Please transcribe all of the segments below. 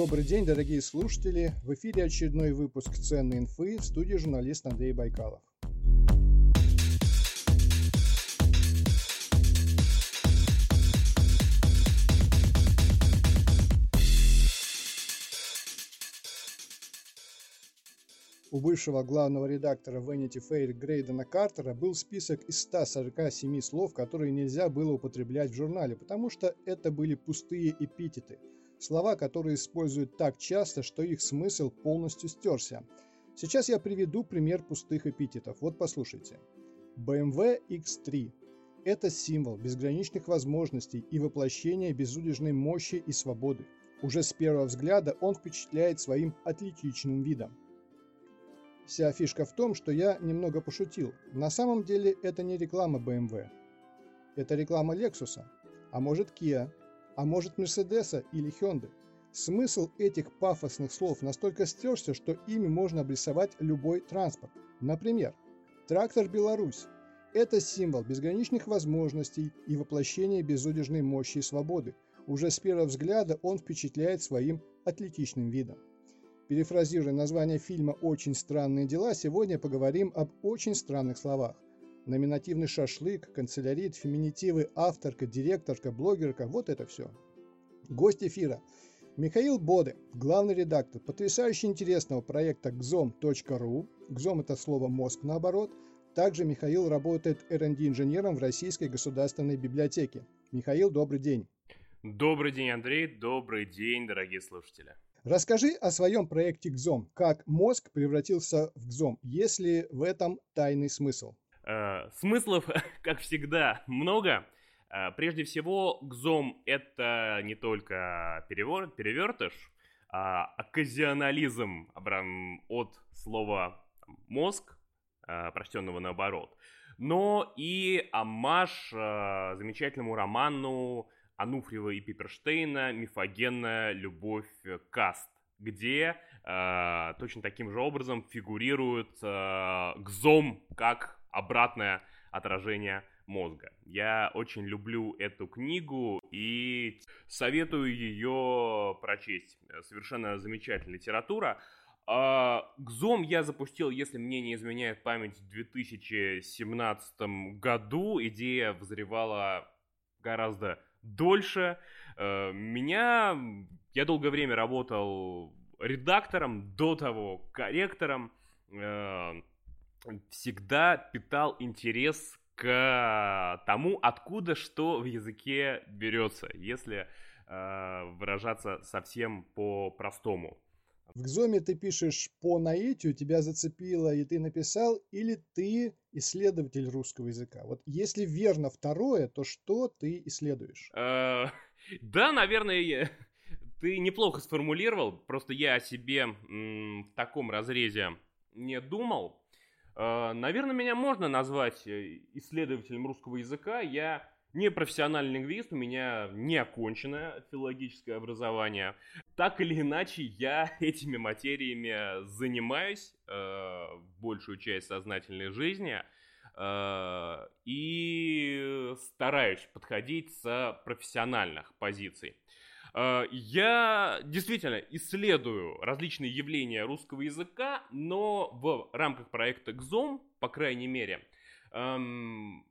Добрый день, дорогие слушатели! В эфире очередной выпуск «Ценной инфы» в студии журналист Андрей Байкалов. У бывшего главного редактора Vanity Fair Грейдена Картера был список из 147 слов, которые нельзя было употреблять в журнале, потому что это были пустые эпитеты – Слова, которые используют так часто, что их смысл полностью стерся. Сейчас я приведу пример пустых эпитетов. Вот послушайте. BMW X3 – это символ безграничных возможностей и воплощение безудержной мощи и свободы. Уже с первого взгляда он впечатляет своим атлетичным видом. Вся фишка в том, что я немного пошутил. На самом деле это не реклама BMW. Это реклама Lexus, а может Kia, а может Мерседеса или Хенды. Смысл этих пафосных слов настолько стерся, что ими можно обрисовать любой транспорт. Например, трактор «Беларусь» – это символ безграничных возможностей и воплощение безудержной мощи и свободы. Уже с первого взгляда он впечатляет своим атлетичным видом. Перефразируя название фильма «Очень странные дела», сегодня поговорим об очень странных словах номинативный шашлык, канцелярит, феминитивы, авторка, директорка, блогерка, вот это все. Гость эфира. Михаил Боды, главный редактор потрясающе интересного проекта gzom.ru. Gzom это слово «мозг» наоборот. Также Михаил работает R&D-инженером в Российской государственной библиотеке. Михаил, добрый день. Добрый день, Андрей. Добрый день, дорогие слушатели. Расскажи о своем проекте GZOM. Как мозг превратился в GZOM? Есть ли в этом тайный смысл? Э, смыслов, как всегда, много. Э, прежде всего, гзом — это не только перевор, перевертыш, а оказионализм от слова мозг, э, прочтенного наоборот, но и амаш замечательному роману Ануфриева и Пиперштейна «Мифогенная любовь каст», где э, точно таким же образом фигурирует э, гзом как обратное отражение мозга. Я очень люблю эту книгу и советую ее прочесть. Совершенно замечательная литература. А, Гзом я запустил, если мне не изменяет память, в 2017 году. Идея взревала гораздо дольше. Э, меня... Я долгое время работал редактором, до того корректором. Всегда питал интерес к тому, откуда что в языке берется, если э, выражаться совсем по-простому. В Гзоме ты пишешь по наитию, тебя зацепило, и ты написал, или ты исследователь русского языка? Вот если верно второе, то что ты исследуешь? Э, да, наверное, ты неплохо сформулировал, просто я о себе в таком разрезе не думал. Э, наверное, меня можно назвать э, исследователем русского языка. Я не профессиональный лингвист, у меня не оконченное филологическое образование. Так или иначе, я этими материями занимаюсь э, большую часть сознательной жизни и стараюсь подходить с профессиональных позиций. Э, я действительно исследую различные явления русского языка, но в рамках проекта ГЗОМ, по крайней мере, эм,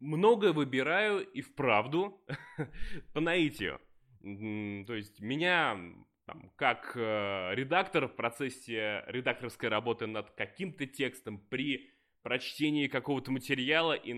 многое выбираю и вправду по наитию. То есть меня там, как э, редактор в процессе редакторской работы над каким-то текстом при прочтении какого-то материала и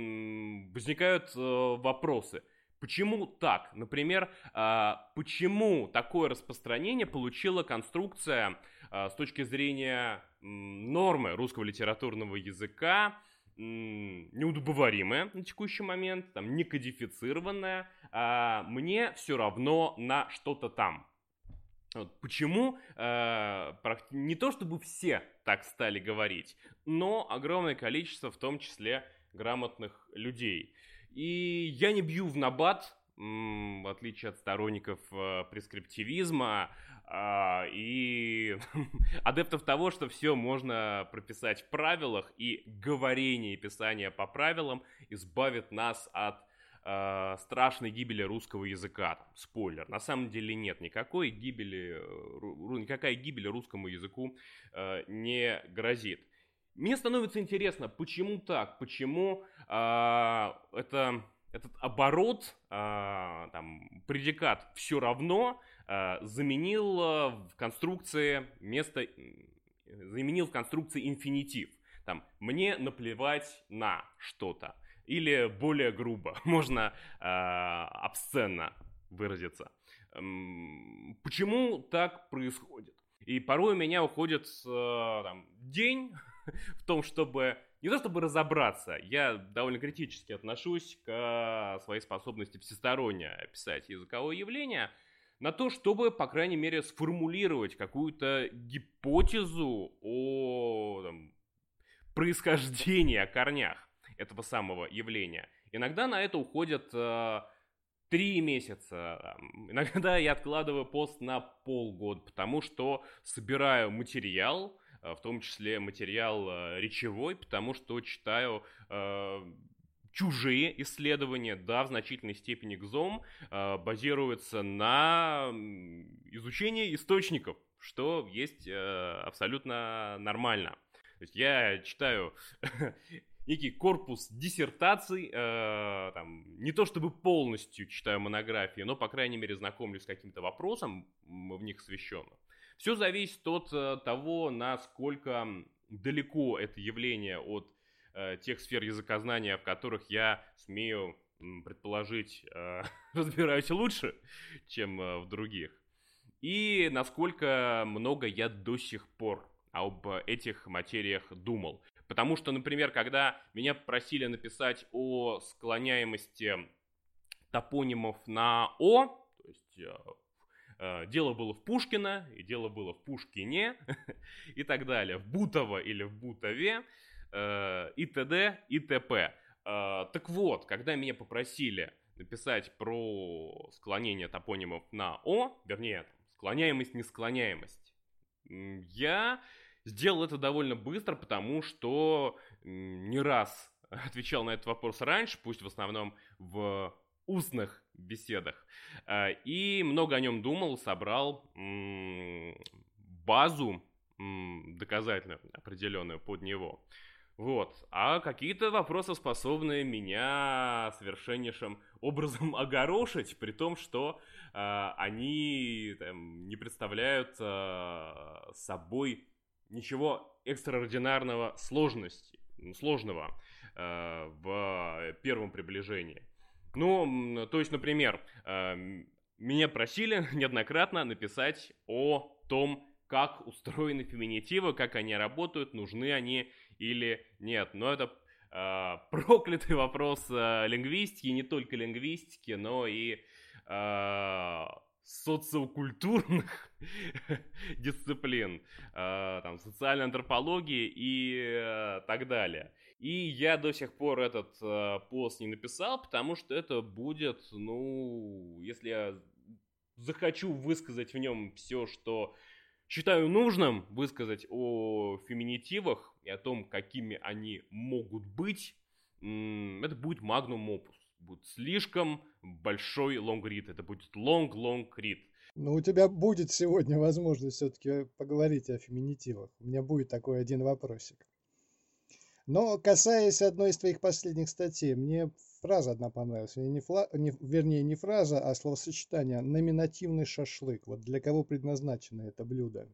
возникают э, вопросы – Почему так? Например, а, почему такое распространение получила конструкция а, с точки зрения нормы русского литературного языка, неудобоваримая на текущий момент, там, не кодифицированная, а мне все равно на что-то там. Вот почему э, не то чтобы все так стали говорить, но огромное количество, в том числе грамотных людей. И я не бью в набат, в отличие от сторонников э, прескриптивизма э, и адептов того, что все можно прописать в правилах, и говорение и писание по правилам избавит нас от э, страшной гибели русского языка. Там, спойлер. На самом деле нет никакой гибели, э, никакая гибель русскому языку э, не грозит. Мне становится интересно, почему так, почему э, это, этот оборот, э, там, предикат все равно э, заменил в конструкции место, заменил в конструкции инфинитив. Там, мне наплевать на что-то. Или более грубо, можно э, обсценно выразиться. Эм, почему так происходит? И порой у меня уходит э, там, день в том, чтобы не то чтобы разобраться, я довольно критически отношусь к своей способности всесторонне описать языковое явление, на то, чтобы, по крайней мере, сформулировать какую-то гипотезу о там, происхождении, о корнях этого самого явления. Иногда на это уходят э, три месяца. Иногда я откладываю пост на полгода, потому что собираю материал, в том числе материал э, речевой, потому что читаю э, чужие исследования, да, в значительной степени ГЗОМ э, базируется на изучении источников, что есть э, абсолютно нормально. То есть я читаю некий корпус диссертаций, э, там, не то чтобы полностью читаю монографии, но, по крайней мере, знакомлюсь с каким-то вопросом в них освещенным. Все зависит от э, того, насколько далеко это явление от э, тех сфер языкознания, в которых я смею предположить, э, разбираюсь лучше, чем э, в других. И насколько много я до сих пор об этих материях думал. Потому что, например, когда меня просили написать о склоняемости топонимов на «о», то есть э, дело было в Пушкина, и дело было в Пушкине, и так далее, в Бутово или в Бутове, э, и т.д., и т.п. Так вот, когда меня попросили написать про склонение топонимов на «о», вернее, склоняемость, несклоняемость, я Сделал это довольно быстро, потому что не раз отвечал на этот вопрос раньше, пусть в основном в устных беседах. А, и много о нем думал, собрал базу доказательную определенную под него. Вот. А какие-то вопросы способны меня совершеннейшим образом огорошить, при том, что э, они там, не представляют э, собой ничего экстраординарного сложности, сложного э, в первом приближении. Ну, то есть, например, э, меня просили неоднократно написать о том, как устроены феминитивы, как они работают, нужны они или нет. Но это э, проклятый вопрос э, лингвистики, не только лингвистики, но и э, социокультурных дисциплин, э, там, социальной антропологии и э, так далее. И я до сих пор этот э, пост не написал, потому что это будет, ну, если я захочу высказать в нем все, что считаю нужным высказать о феминитивах и о том, какими они могут быть, это будет magnum opus будет слишком большой лонгрид. Это будет long-long read. Ну, у тебя будет сегодня возможность все-таки поговорить о феминитивах. У меня будет такой один вопросик. Но касаясь одной из твоих последних статей, мне фраза одна понравилась. Не фла... не... Вернее, не фраза, а словосочетание «номинативный шашлык». Вот для кого предназначено это блюдо?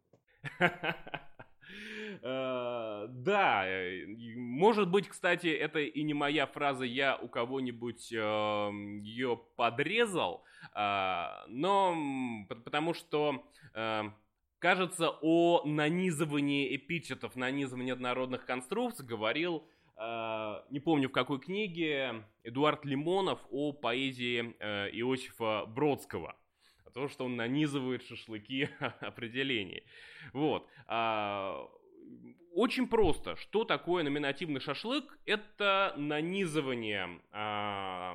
Э, да, э, может быть, кстати, это и не моя фраза, я у кого-нибудь эм, ее подрезал, э, но потому что кажется, о нанизывании эпитетов, нанизывании однородных конструкций говорил, не помню в какой книге, Эдуард Лимонов о поэзии Иосифа Бродского. О том, что он нанизывает шашлыки определений. Вот. А, очень просто. Что такое номинативный шашлык? Это нанизывание, э,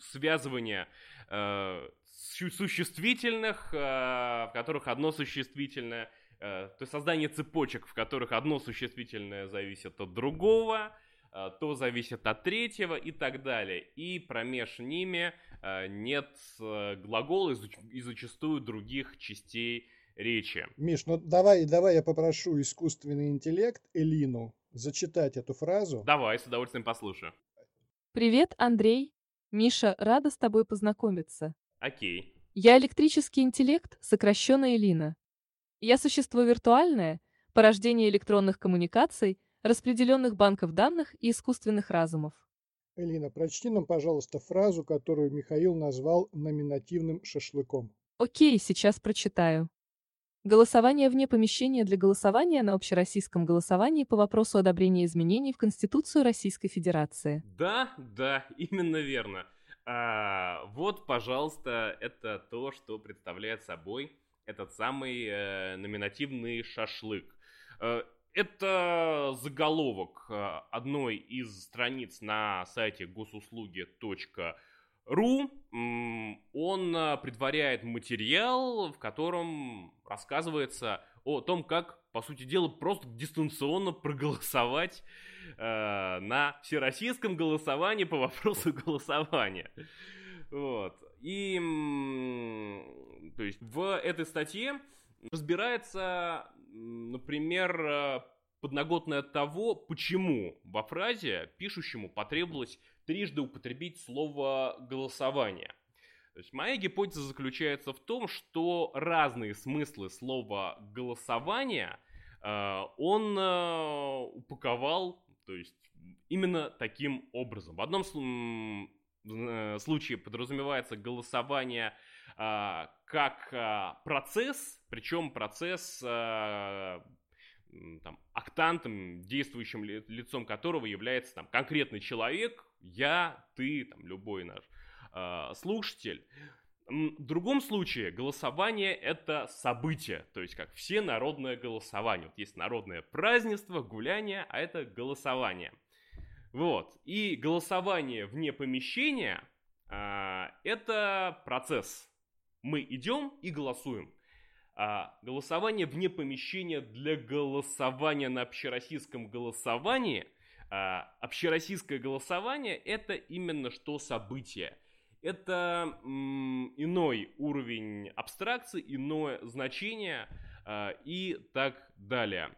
связывание э, существительных, э, в которых одно существительное, э, то есть создание цепочек, в которых одно существительное зависит от другого, э, то зависит от третьего и так далее. И промеж ними нет глагола и зачастую других частей речи. Миш, ну давай, давай я попрошу искусственный интеллект Элину зачитать эту фразу. Давай, с удовольствием послушаю. Привет, Андрей. Миша, рада с тобой познакомиться. Окей. Я электрический интеллект, сокращенно Элина. Я существо виртуальное, порождение электронных коммуникаций, распределенных банков данных и искусственных разумов. Элина, прочти нам, пожалуйста, фразу, которую Михаил назвал номинативным шашлыком. Окей, сейчас прочитаю. Голосование вне помещения для голосования на общероссийском голосовании по вопросу одобрения изменений в Конституцию Российской Федерации. Да, да, именно верно. А, вот, пожалуйста, это то, что представляет собой этот самый э, номинативный шашлык. Э, это заголовок э, одной из страниц на сайте госуслуги.ру. Он э, предваряет материал, в котором рассказывается о том, как, по сути дела, просто дистанционно проголосовать э, на всероссийском голосовании по вопросу голосования. Вот. И, то есть, в этой статье разбирается, например, э, подноготное того, почему во фразе пишущему потребовалось трижды употребить слово «голосование». То есть моя гипотеза заключается в том, что разные смыслы слова «голосование» э, он э, упаковал, то есть именно таким образом. В одном случае подразумевается голосование как процесс, причем процесс там, актантом, действующим лицом которого является там, конкретный человек, я, ты, там, любой наш э, слушатель. В другом случае голосование это событие, то есть как все народное голосование. Вот есть народное празднество, гуляние, а это голосование. Вот. И голосование вне помещения э, это процесс. Мы идем и голосуем. А голосование вне помещения для голосования на общероссийском голосовании, а, общероссийское голосование это именно что событие. Это м, иной уровень абстракции, иное значение а, и так далее.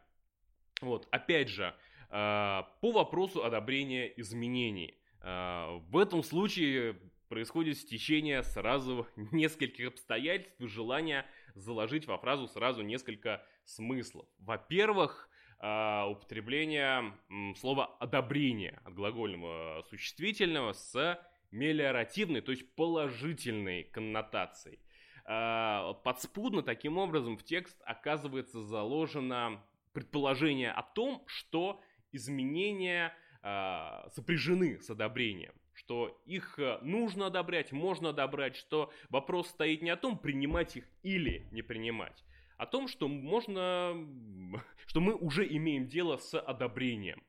Вот, опять же, а, по вопросу одобрения изменений. А, в этом случае происходит стечение сразу нескольких обстоятельств и желания заложить во фразу сразу несколько смыслов. Во-первых, употребление слова одобрение от глагольного существительного с мелиоративной, то есть положительной коннотацией. А, подспудно таким образом в текст оказывается заложено предположение о том, что изменения а, сопряжены с одобрением что их э, нужно одобрять, можно одобрять, что вопрос стоит не о том, принимать их или не принимать, а о том, что можно, что мы уже имеем дело с одобрением.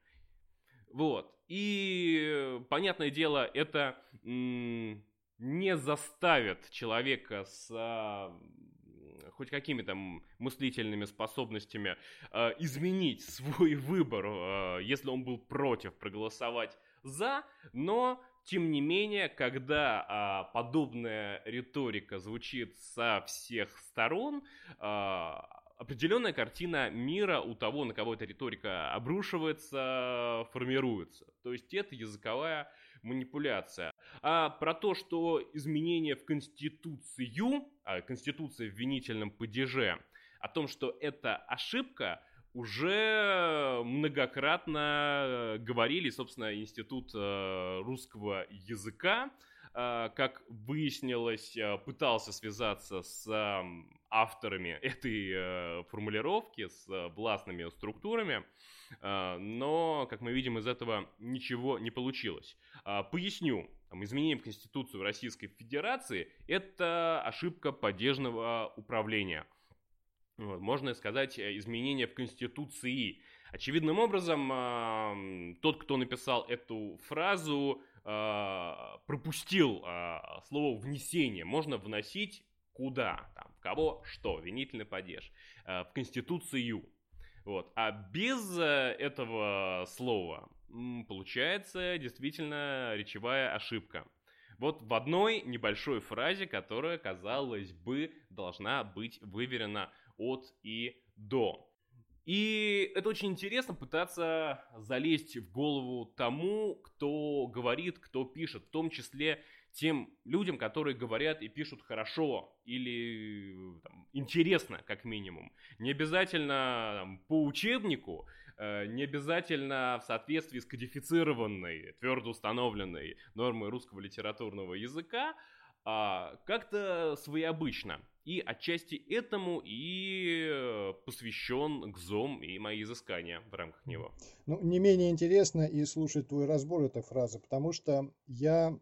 Вот. И, понятное дело, это не заставит человека с а, хоть какими-то мыслительными способностями а, изменить свой выбор, а, если он был против, проголосовать за, но тем не менее, когда а, подобная риторика звучит со всех сторон, а, определенная картина мира у того, на кого эта риторика обрушивается, формируется. То есть это языковая манипуляция. А про то, что изменения в Конституцию, а Конституция в винительном падеже, о том, что это ошибка, уже многократно говорили, собственно, Институт э, русского языка, э, как выяснилось, э, пытался связаться с авторами этой формулировки, с властными структурами, но, как мы видим, из этого ничего не получилось. Поясню. Изменение в Конституцию Российской Федерации – это ошибка падежного управления – вот, можно сказать, э, изменения в Конституции. Очевидным образом, тот, кто написал эту фразу, а, пропустил а, слово «внесение». Можно вносить куда, там, в кого, что, винительный падеж, а, в Конституцию. Вот. А без э, этого слова получается действительно речевая ошибка. Вот в одной небольшой фразе, которая, казалось бы, должна быть выверена от и до. И это очень интересно пытаться залезть в голову тому, кто говорит, кто пишет, в том числе тем людям, которые говорят и пишут хорошо или там, интересно, как минимум. Не обязательно там, по учебнику, э, не обязательно в соответствии с кодифицированной, твердо установленной нормой русского литературного языка, а как-то своеобычно. И отчасти этому и э, посвящен ГЗОМ и мои изыскания в рамках него. Ну, не менее интересно и слушать твой разбор этой фразы, потому что я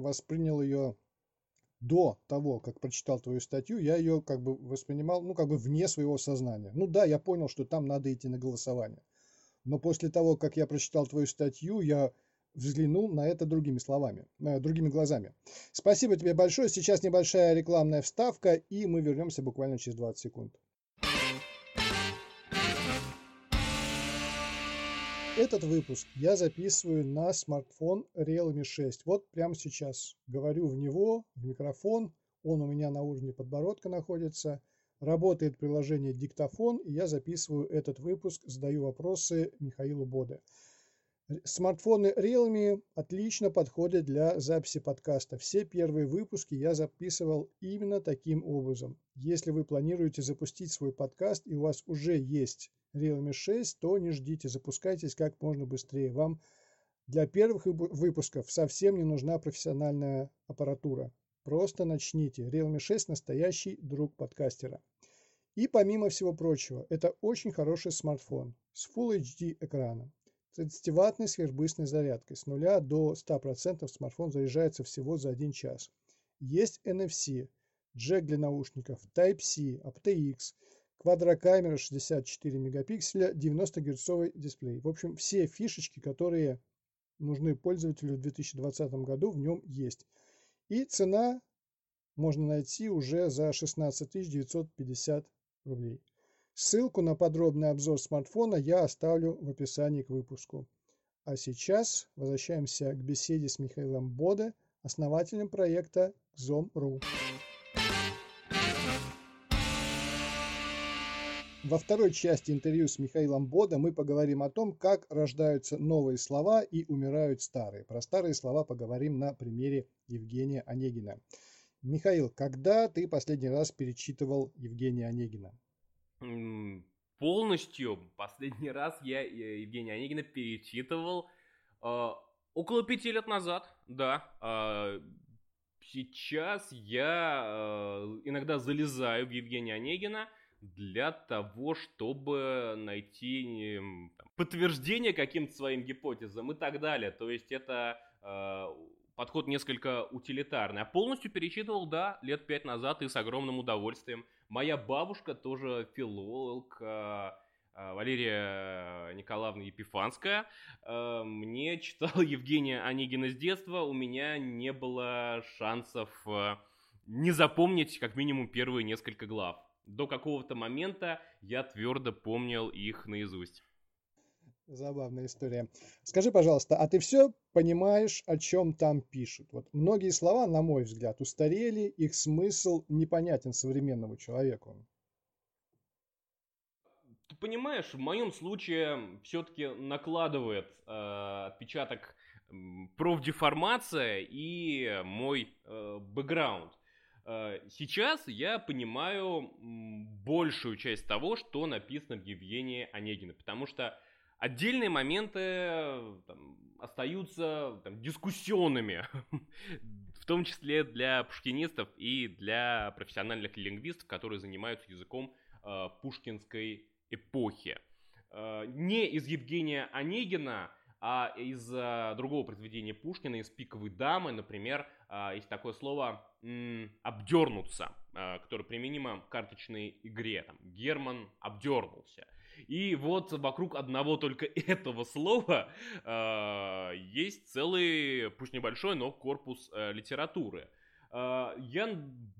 воспринял ее до того, как прочитал твою статью, я ее как бы воспринимал, ну, как бы вне своего сознания. Ну да, я понял, что там надо идти на голосование. Но после того, как я прочитал твою статью, я взглянул на это другими словами, э, другими глазами. Спасибо тебе большое. Сейчас небольшая рекламная вставка, и мы вернемся буквально через 20 секунд. Этот выпуск я записываю на смартфон Realme 6. Вот прямо сейчас. Говорю в него, в микрофон. Он у меня на уровне подбородка находится. Работает приложение «Диктофон», и я записываю этот выпуск, задаю вопросы Михаилу Боде. Смартфоны Realme отлично подходят для записи подкаста. Все первые выпуски я записывал именно таким образом. Если вы планируете запустить свой подкаст и у вас уже есть Realme 6, то не ждите, запускайтесь как можно быстрее. Вам для первых выпусков совсем не нужна профессиональная аппаратура. Просто начните. Realme 6 настоящий друг подкастера. И помимо всего прочего, это очень хороший смартфон с Full HD экраном. 30-ваттной сверхбыстрой зарядкой. С 0 до 100% смартфон заряжается всего за 1 час. Есть NFC, джек для наушников, Type-C, aptX, квадрокамера 64 мегапикселя, 90 герцовый дисплей. В общем, все фишечки, которые нужны пользователю в 2020 году, в нем есть. И цена можно найти уже за 16 950 рублей. Ссылку на подробный обзор смартфона я оставлю в описании к выпуску. А сейчас возвращаемся к беседе с Михаилом Боде, основателем проекта XOM.ru. Во второй части интервью с Михаилом Бода мы поговорим о том, как рождаются новые слова и умирают старые. Про старые слова поговорим на примере Евгения Онегина. Михаил, когда ты последний раз перечитывал Евгения Онегина? Полностью последний раз я э, Евгения Онегина перечитывал э, около пяти лет назад, да. Э, сейчас я э, иногда залезаю в Евгения Онегина – для того, чтобы найти там, подтверждение каким-то своим гипотезам и так далее. То есть это э, подход несколько утилитарный. А полностью перечитывал, да, лет пять назад и с огромным удовольствием. Моя бабушка тоже филолог, э, э Валерия Николаевна Епифанская. Э, мне читал Евгения Онегина с детства, у меня не было шансов э, не запомнить как минимум первые несколько глав до какого-то момента я твердо помнил их наизусть. Забавная история. Скажи, пожалуйста, а ты все понимаешь, о чем там пишут? Вот многие слова, на мой взгляд, устарели, их смысл непонятен современному человеку. Ты понимаешь, в моем случае все-таки накладывает э, отпечаток э, профдеформация и мой э, бэкграунд. Э, сейчас я понимаю большую часть того, что написано в Евгении Онегина, потому что отдельные моменты там, остаются там, дискуссионными, в том числе для пушкинистов и для профессиональных лингвистов, которые занимаются языком э, пушкинской эпохи. Э, не из Евгения Онегина, а из э, другого произведения Пушкина, из «Пиковой дамы», например, э, есть такое слово обдернуться, а, которое применимо к карточной игре. Там, Герман обдернулся. И вот вокруг одного только этого слова э, есть целый, пусть небольшой, но корпус э, литературы. Э, я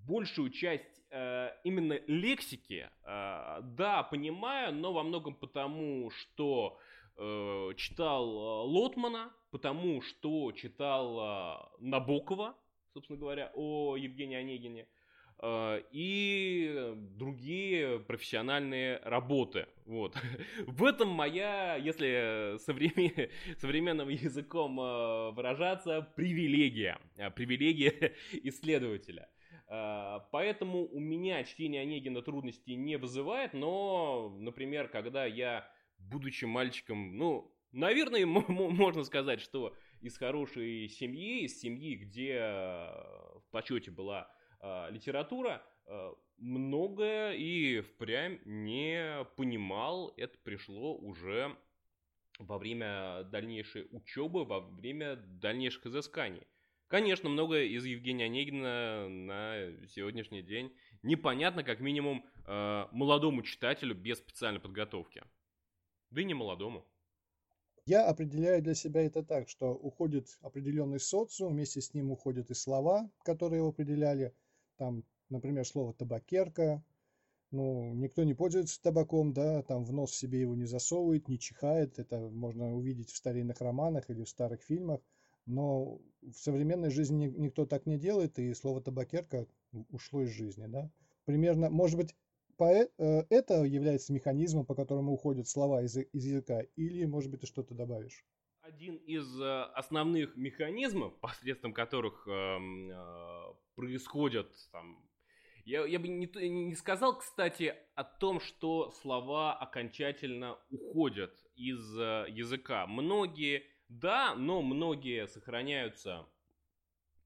большую часть э, именно лексики, э, да, понимаю, но во многом потому, что э, читал э, Лотмана, потому что читал э, Набокова, собственно говоря, о Евгении Онегине, и другие профессиональные работы. Вот. В этом моя, если современ... современным языком выражаться, привилегия. Привилегия исследователя. Поэтому у меня чтение Онегина трудностей не вызывает, но, например, когда я, будучи мальчиком, ну, наверное, можно сказать, что из хорошей семьи, из семьи, где э, в почете была э, литература, э, многое и впрямь не понимал. Это пришло уже во время дальнейшей учебы, во время дальнейших изысканий. Конечно, многое из Евгения Онегина на сегодняшний день непонятно, как минимум, молодому читателю без специальной подготовки. Да и не молодому. Я определяю для себя это так, что уходит определенный социум, вместе с ним уходят и слова, которые его определяли. Там, например, слово табакерка. Ну, никто не пользуется табаком, да, там в нос себе его не засовывает, не чихает. Это можно увидеть в старинных романах или в старых фильмах. Но в современной жизни никто так не делает, и слово табакерка ушло из жизни, да. Примерно, может быть, это является механизмом, по которому уходят слова из, из языка, или, может быть, ты что-то добавишь? Один из э, основных механизмов, посредством которых э, происходят там, я, я бы не, не сказал, кстати, о том, что слова окончательно уходят из э, языка. Многие, да, но многие сохраняются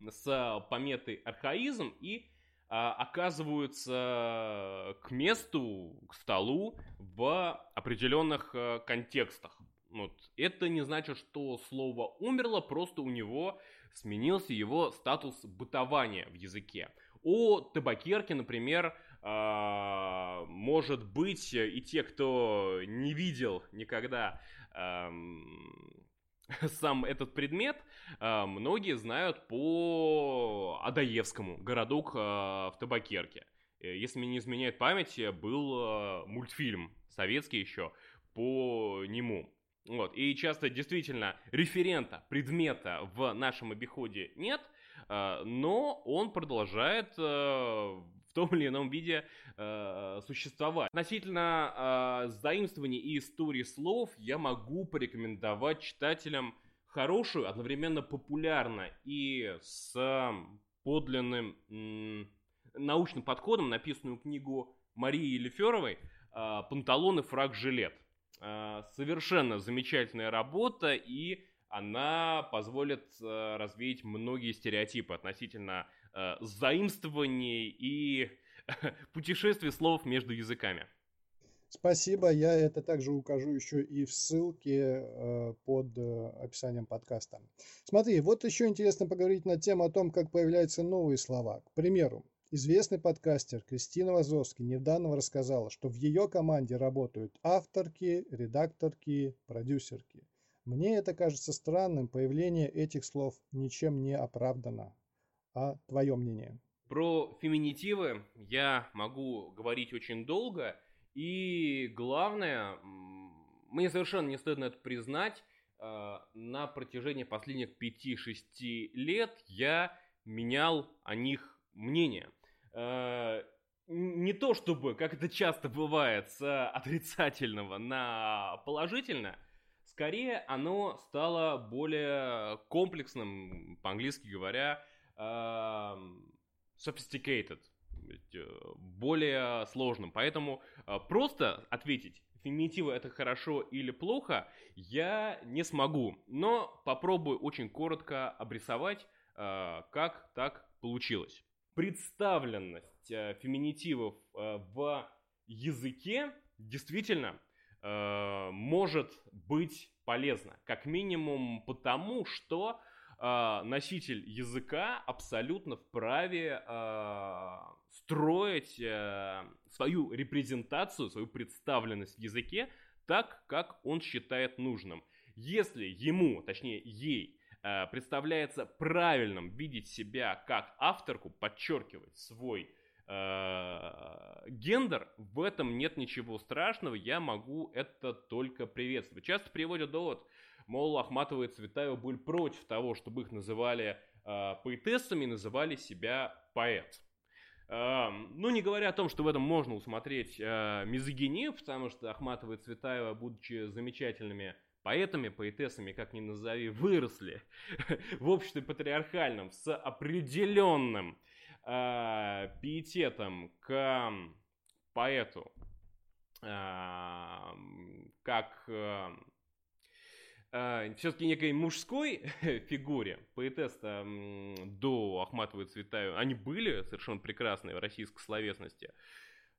с пометой архаизм и оказываются к месту, к столу в определенных э, контекстах. Вот. Это не значит, что слово умерло, просто у него сменился его статус бытования в языке. О табакерке, например, а, может быть, и те, кто не видел никогда сам этот предмет многие знают по Адаевскому, городок э, в Табакерке. Э, если мне не изменяет память, был мультфильм советский еще по нему. Вот. И часто действительно референта, предмета в нашем обиходе нет, но он продолжает том или ином виде э, существовать. Относительно э, заимствований и истории слов я могу порекомендовать читателям хорошую, одновременно популярно и с подлинным научным подходом написанную книгу Марии Елеферовой э, «Панталоны, фраг, жилет». Э, совершенно замечательная работа и она позволит э, развеять многие стереотипы относительно заимствований и путешествий слов между языками. Спасибо, я это также укажу еще и в ссылке э, под э, описанием подкаста. Смотри, вот еще интересно поговорить на тему о том, как появляются новые слова. К примеру, известный подкастер Кристина Вазовски недавно рассказала, что в ее команде работают авторки, редакторки, продюсерки. Мне это кажется странным, появление этих слов ничем не оправдано. А твое мнение? Про феминитивы я могу говорить очень долго, и главное, мне совершенно не стыдно это признать, э, на протяжении последних 5-6 лет я менял о них мнение. Э, не то чтобы, как это часто бывает, с отрицательного на положительное, Скорее, оно стало более комплексным, по-английски говоря, sophisticated, э, более сложным. Поэтому э, просто ответить, феминитивы это хорошо или плохо, я не смогу. Но попробую очень коротко обрисовать, э, как так получилось. Представленность феминитивов в языке действительно э, может быть полезно. Как минимум потому, что э, носитель языка абсолютно вправе э, строить э, свою репрезентацию, свою представленность в языке так, как он считает нужным. Если ему, точнее ей, э, представляется правильным видеть себя как авторку, подчеркивать свой э, гендер, в этом нет ничего страшного, я могу это только приветствовать. Часто приводят довод, мол, Ахматова и Цветаева были против того, чтобы их называли э, поэтессами, называли себя поэт. Ну, не говоря о том, что в этом можно усмотреть э, мизогинию, потому что Ахматова и Цветаева, будучи замечательными поэтами, поэтессами, как ни назови, выросли в обществе патриархальном с определенным э, пиететом к поэту, как все-таки некой мужской фигуре, поэтесса э, до Ахматовой Цветаева, они были совершенно прекрасные в российской словесности,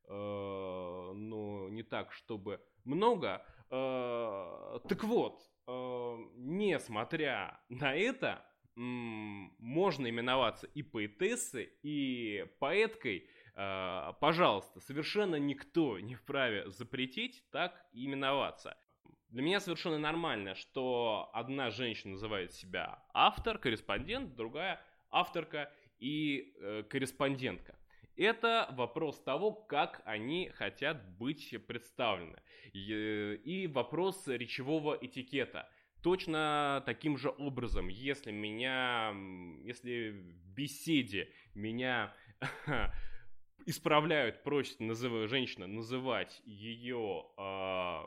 э, но не так, чтобы много. Э, так вот, несмотря на это, можно именоваться и поэтессой, и поэткой, пожалуйста, совершенно никто не вправе запретить так именоваться. Для меня совершенно нормально, что одна женщина называет себя автор, корреспондент, другая авторка и э, корреспондентка. Это вопрос того, как они хотят быть представлены. И, вопрос речевого этикета. Точно таким же образом, если меня, если в беседе меня исправляют, просят называю, женщина называть ее э,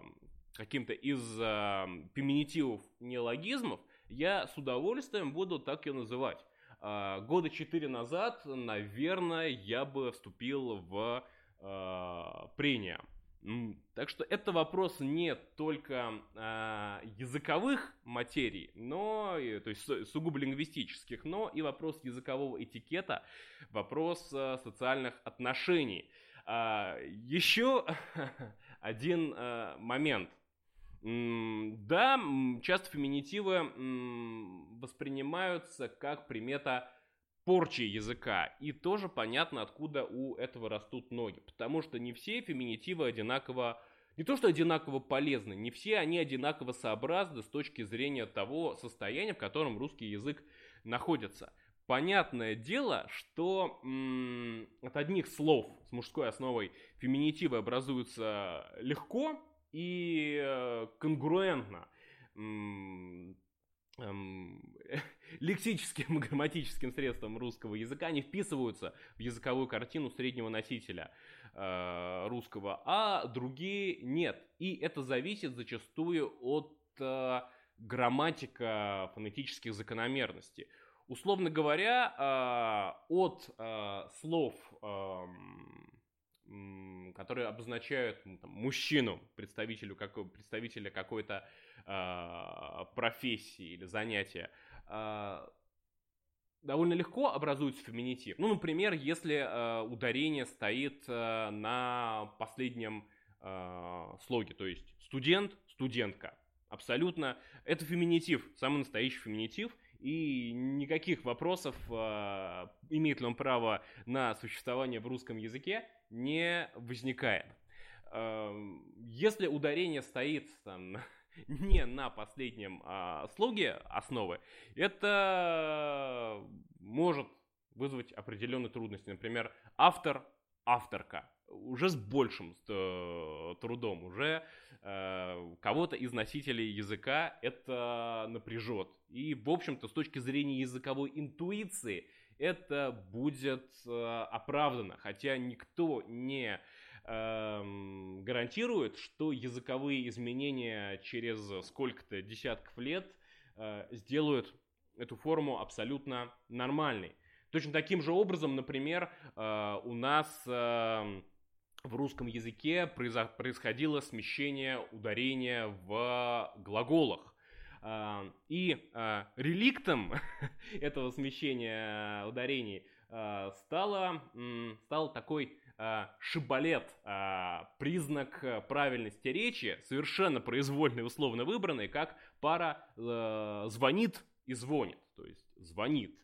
каким-то из э, феминитивов неологизмов, я с удовольствием буду так ее называть. Э, года четыре назад, наверное, я бы вступил в э, прения. Так что это вопрос не только э, языковых материй, но, то есть сугубо лингвистических, но и вопрос языкового этикета, вопрос э, социальных отношений. Э, еще один э, момент. Да, часто феминитивы воспринимаются как примета порчи языка. И тоже понятно, откуда у этого растут ноги. Потому что не все феминитивы одинаково не то что одинаково полезны, не все они одинаково сообразны с точки зрения того состояния, в котором русский язык находится. Понятное дело, что м- от одних слов с мужской основой феминитивы образуются легко и э, конгруентно. Эм, лексическим грамматическим средством русского языка не вписываются в языковую картину среднего носителя э, русского, а другие нет. И это зависит зачастую от э, грамматика фонетических закономерностей. Условно говоря, э, от э, слов, э, которые обозначают ну, там, мужчину, представителю, какой, представителя какой-то э, профессии или занятия, э, довольно легко образуется феминитив. Ну, например, если э, ударение стоит э, на последнем э, слоге, то есть студент, студентка. Абсолютно. Это феминитив, самый настоящий феминитив. И никаких вопросов, э, имеет ли он право на существование в русском языке, не возникает. Э, если ударение стоит там, не на последнем а, слоге основы, это может вызвать определенные трудности. Например, автор, авторка уже с большим э, трудом, уже э, кого-то из носителей языка это напряжет. И, в общем-то, с точки зрения языковой интуиции, это будет э, оправдано, хотя никто не Эм, гарантирует, что языковые изменения через сколько-то десятков лет э, сделают эту форму абсолютно нормальной. Точно таким же образом, например, э, у нас эм, в русском языке происходило смещение ударения в глаголах. И реликтом этого смещения ударений стало, стал такой а, шибалет, а, признак правильности речи, совершенно произвольный, условно выбранный, как пара э, звонит и звонит, то есть звонит.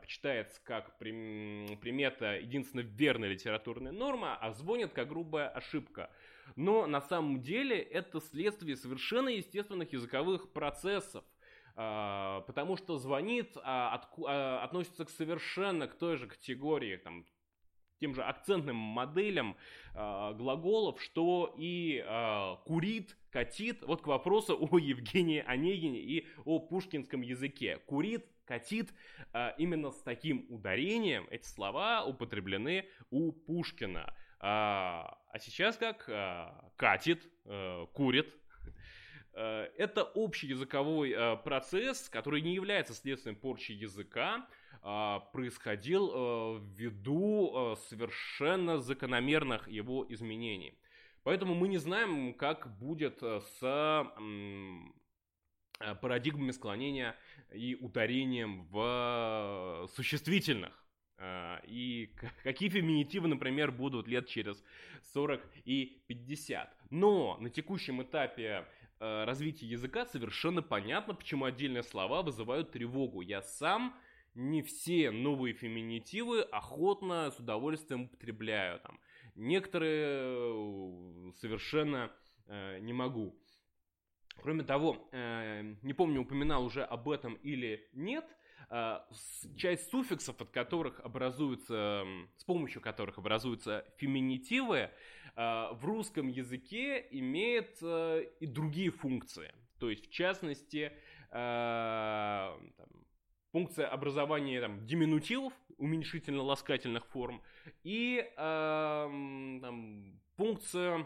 Почитается как примета единственно верная литературная норма, а звонит как грубая ошибка. Но на самом деле это следствие совершенно естественных языковых процессов. А, потому что звонит относится к совершенно к той же категории там, тем же акцентным моделям глаголов, что и курит, катит. Вот к вопросу о Евгении Онегине и о пушкинском языке. Курит, катит, именно с таким ударением эти слова употреблены у Пушкина. А, а сейчас как? А, катит, а, курит. А, это общий языковой а, процесс, который не является следствием порчи языка, а, происходил ввиду совершенно закономерных его изменений. Поэтому мы не знаем, как будет с парадигмами склонения и ударением в существительных. А, и какие феминитивы, например, будут лет через 40 и 50. Но на текущем этапе а, развития языка совершенно понятно, почему отдельные слова вызывают тревогу. Я сам не все новые феминитивы охотно, с удовольствием употребляю. Там. Некоторые э, совершенно э, не могу. Кроме того, э, не помню, упоминал уже об этом или нет – часть суффиксов, от которых образуются, с помощью которых образуются феминитивы, а, в русском языке имеет а, и другие функции. То есть, в частности, там, функция образования там, диминутивов, уменьшительно-ласкательных форм, и там, функция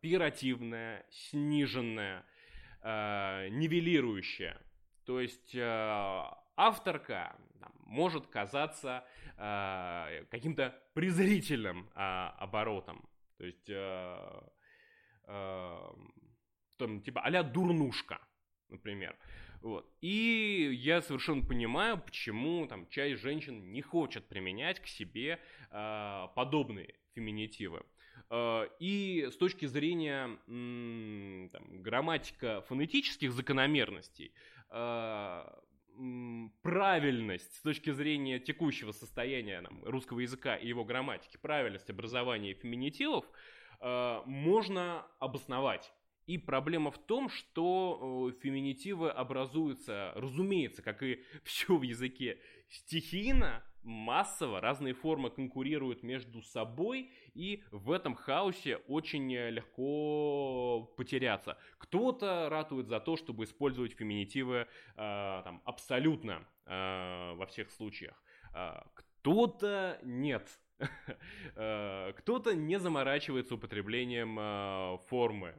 пиративная, сниженная, нивелирующая. То есть э, авторка там, может казаться э, каким-то презрительным э, оборотом. То есть, э, э, там, типа, а дурнушка, например. Вот. И я совершенно понимаю, почему там часть женщин не хочет применять к себе э, подобные феминитивы. Э, и с точки зрения там, грамматика фонетических закономерностей, э, правильность с точки зрения текущего состояния там, русского языка и его грамматики, правильность образования феминитивов э, можно обосновать. И проблема в том, что феминитивы образуются, разумеется, как и все в языке, стихийно, массово, разные формы конкурируют между собой, и в этом хаосе очень легко потеряться. Кто-то ратует за то, чтобы использовать феминитивы э, там, абсолютно э, во всех случаях. Э, кто-то нет. Э, кто-то не заморачивается употреблением э, формы.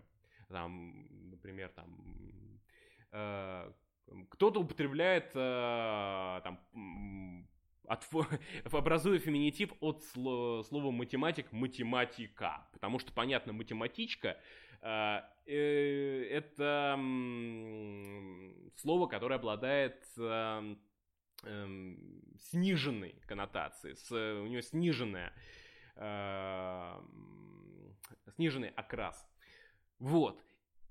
Там, например, там э, кто-то употребляет там от, образуя феминитив от слова, математик математика. Потому что, понятно, математичка э, э, это э, слово, которое обладает э, э, сниженной коннотацией, с, у нее сниженная, э, сниженный окрас. Вот.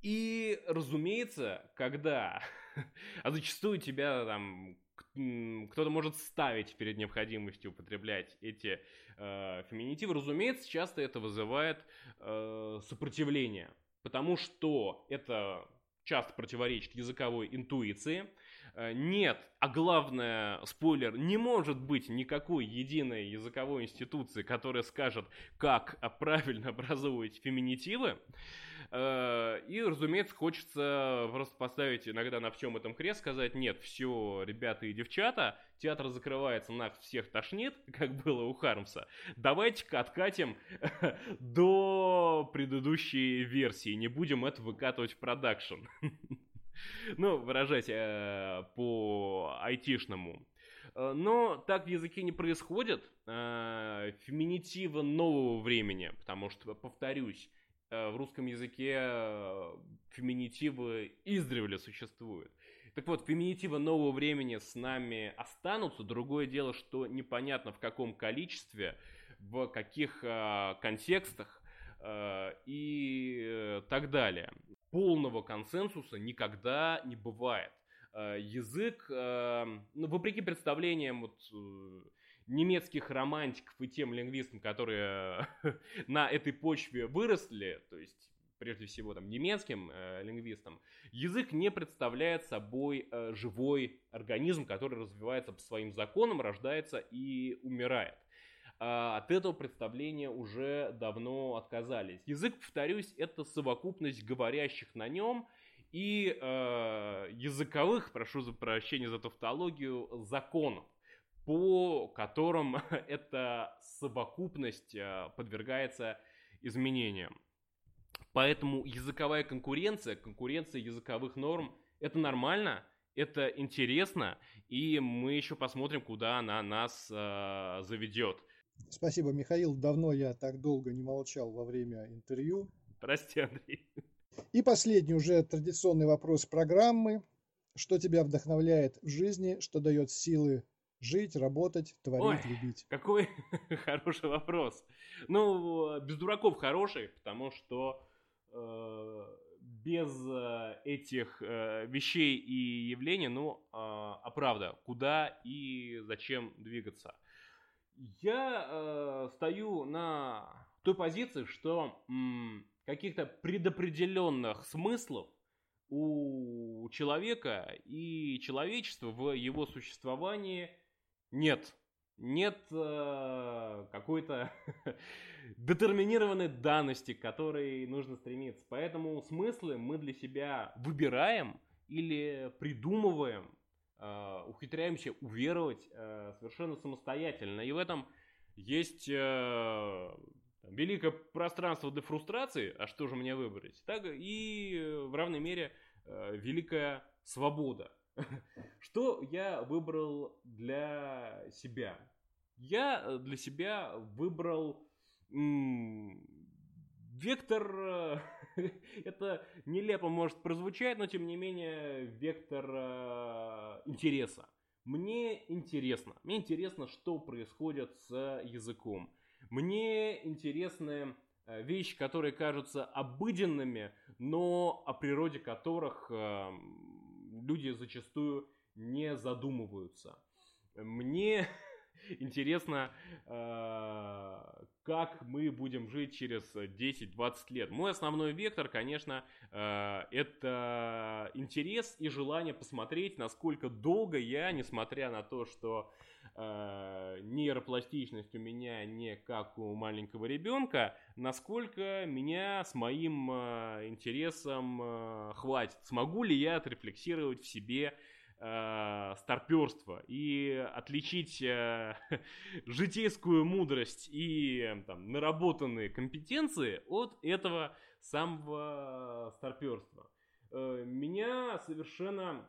И, разумеется, когда, а зачастую тебя там кто-то может ставить перед необходимостью употреблять эти э, феминитивы, разумеется, часто это вызывает э, сопротивление, потому что это часто противоречит языковой интуиции. Э, нет, а главное, спойлер, не может быть никакой единой языковой институции, которая скажет, как правильно образовывать феминитивы. Э, и, разумеется, хочется просто поставить иногда на всем этом крест, сказать, нет, все, ребята и девчата, театр закрывается, нас всех тошнит, как было у Хармса. Давайте-ка откатим до предыдущей версии, не будем это выкатывать в продакшн. Ну, выражать э, по айтишному. Э, но так в языке не происходит. Феминитива нового времени, потому что, повторюсь, в русском языке э, феминитивы издревле существуют. Так вот, феминитивы нового времени с нами останутся. Другое дело, что непонятно в каком количестве, в каких э, контекстах э, и э, так далее. Полного консенсуса никогда не бывает. Э, язык, э, ну, вопреки представлениям вот, э, немецких романтиков и тем лингвистам, которые на этой почве выросли, то есть прежде всего там немецким э, лингвистам, язык не представляет собой э, живой организм, который развивается по своим законам, рождается и умирает. а, от этого представления уже давно отказались. Язык, повторюсь, это совокупность говорящих на нем и э, языковых, прошу за прощения за тавтологию, законов, по которым эта совокупность э, подвергается изменениям. Поэтому языковая конкуренция, конкуренция языковых норм, это нормально, это интересно, и мы еще посмотрим, куда она нас э, заведет. Спасибо, Михаил. Давно я так долго не молчал во время интервью. Прости, Андрей. И последний уже традиционный вопрос программы. Что тебя вдохновляет в жизни, что дает силы жить, работать, творить, Ой, любить? Какой хороший вопрос. Ну, без дураков хороший, потому что э, без э, этих э, вещей и явлений, ну, э, а правда, куда и зачем двигаться? Я э, стою на той позиции, что м, каких-то предопределенных смыслов у человека и человечества в его существовании нет. Нет э, какой-то детерминированной данности, к которой нужно стремиться. Поэтому смыслы мы для себя выбираем или придумываем, э, ухитряемся уверовать э, совершенно самостоятельно. И в этом есть э, великое пространство для а что же мне выбрать, так и э, в равной мере э, великая свобода. Что я выбрал для себя? Я э, для себя выбрал вектор, это нелепо может прозвучать, но тем не менее вектор интереса. Мне интересно, мне интересно, что происходит с языком. Мне интересны э, вещи, которые кажутся обыденными, но о природе которых э, люди зачастую не задумываются. Мне интересно, э, как мы будем жить через 10-20 лет. Мой основной вектор, конечно, это интерес и желание посмотреть, насколько долго я, несмотря на то, что э, нейропластичность у меня не как у маленького ребенка, насколько меня с моим э, интересом э, хватит. Смогу ли я отрефлексировать в себе э, старперство и отличить э, житейскую мудрость и там, наработанные компетенции от этого самого старперства. Э, меня совершенно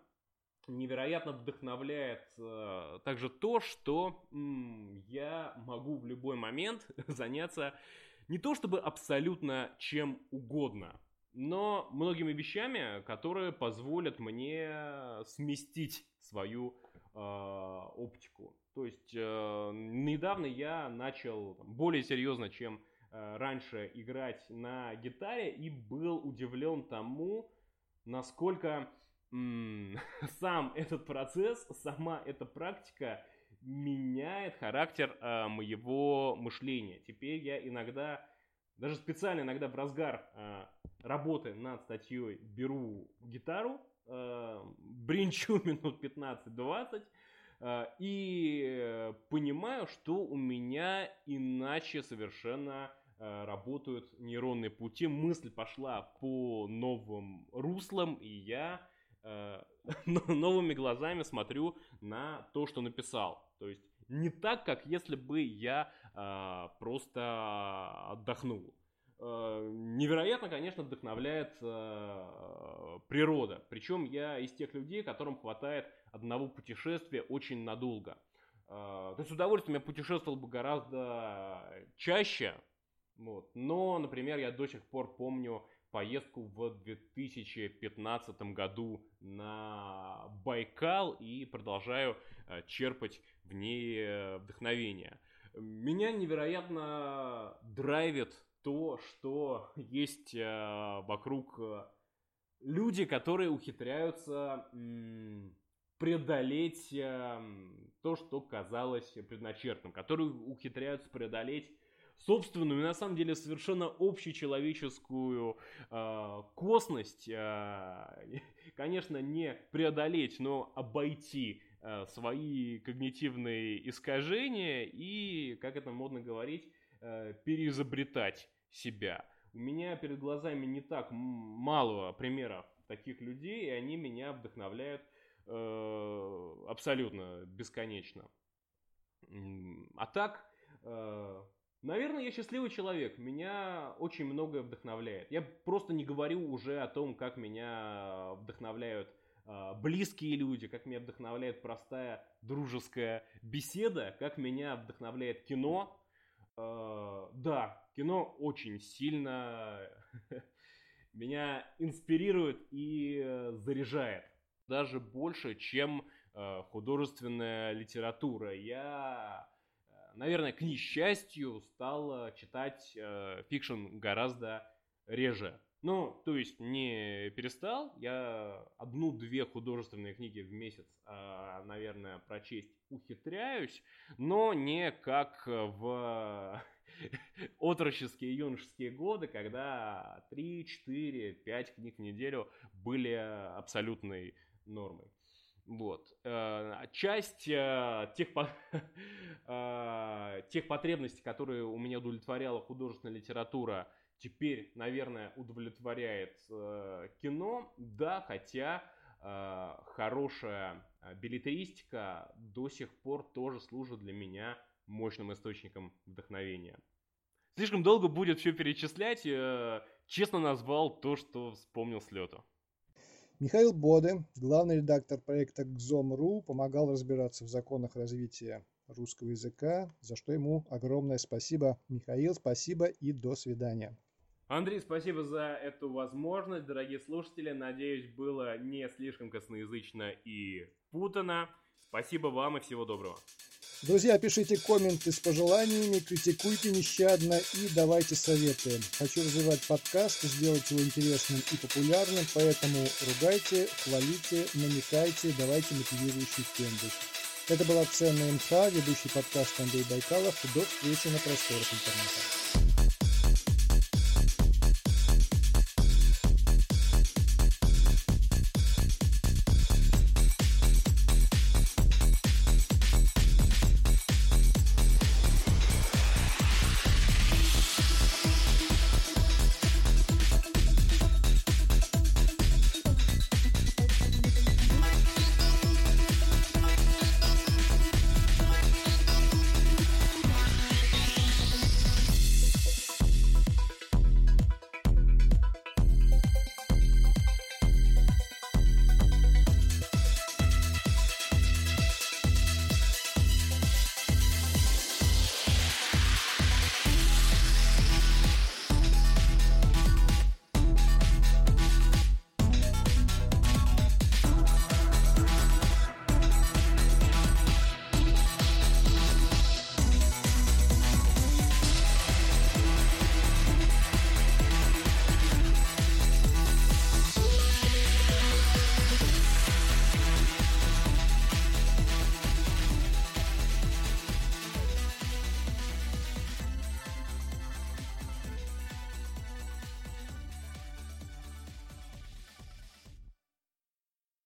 невероятно вдохновляет э, также то, что м, я могу в любой момент заняться не то чтобы абсолютно чем угодно, но многими вещами, которые позволят мне сместить свою э, оптику. То есть э, недавно я начал более серьезно, чем э, раньше, играть на гитаре и был удивлен тому, насколько сам этот процесс, сама эта практика меняет характер э, моего мышления. Теперь я иногда, даже специально иногда в разгар э, работы над статьей беру гитару, э, бринчу минут 15-20 э, и понимаю, что у меня иначе совершенно э, работают нейронные пути. Мысль пошла по новым руслам, и я Э, новыми глазами смотрю на то, что написал. То есть не так, как если бы я просто отдохнул. Э, невероятно, конечно, вдохновляет э, природа. Причем я из тех людей, которым хватает одного путешествия очень надолго. То есть с удовольствием я путешествовал бы гораздо чаще. Вот. Но, например, я до сих пор помню поездку в 2015 году на Байкал и продолжаю черпать в ней э, вдохновение. Меня невероятно драйвит то, что есть э, вокруг люди, которые ухитряются преодолеть то, что казалось предначертанным, которые ухитряются преодолеть собственную, на самом деле совершенно общечеловеческую э, косность, э, конечно, не преодолеть, но обойти свои когнитивные искажения и, как это модно говорить, э, переизобретать себя. У меня перед глазами не так мало примеров таких людей, и они меня вдохновляют э, абсолютно бесконечно. А так, э, наверное, я счастливый человек. Меня очень многое вдохновляет. Я просто не говорю уже о том, как меня вдохновляют э, близкие люди, как меня вдохновляет простая дружеская беседа, как меня вдохновляет кино. Э, да, кино очень сильно меня инспирирует и э, заряжает. Даже больше, чем э, художественная литература. Я, э, наверное, к несчастью, стал читать fiction гораздо реже. Ну, то есть не перестал, я одну-две художественные книги в месяц, наверное, прочесть ухитряюсь, но не как в отроческие юношеские годы, когда 3, 4, 5 книг в неделю были абсолютной нормой. Вот. Э, часть э, тех, э, тех потребностей, которые у меня удовлетворяла художественная литература, теперь, наверное, удовлетворяет кино. Да, хотя хорошая билетристика до сих пор тоже служит для меня мощным источником вдохновения. Слишком долго будет все перечислять. Э, честно назвал то, что вспомнил с лету. Михаил Боды, главный редактор проекта Гзом.ру, помогал разбираться в законах развития русского языка, за что ему огромное спасибо. Михаил, спасибо и до свидания. Андрей, спасибо за эту возможность. Дорогие слушатели, надеюсь, было не слишком косноязычно и путано. Спасибо вам и всего доброго. Друзья, пишите комменты с пожеланиями, критикуйте нещадно и давайте советы. Хочу развивать подкаст, сделать его интересным и популярным, поэтому ругайте, хвалите, намекайте, давайте мотивирующий тендус. Это была «Ценная инфа», ведущий подкаст Андрей Байкалов. До встречи на просторах интернета.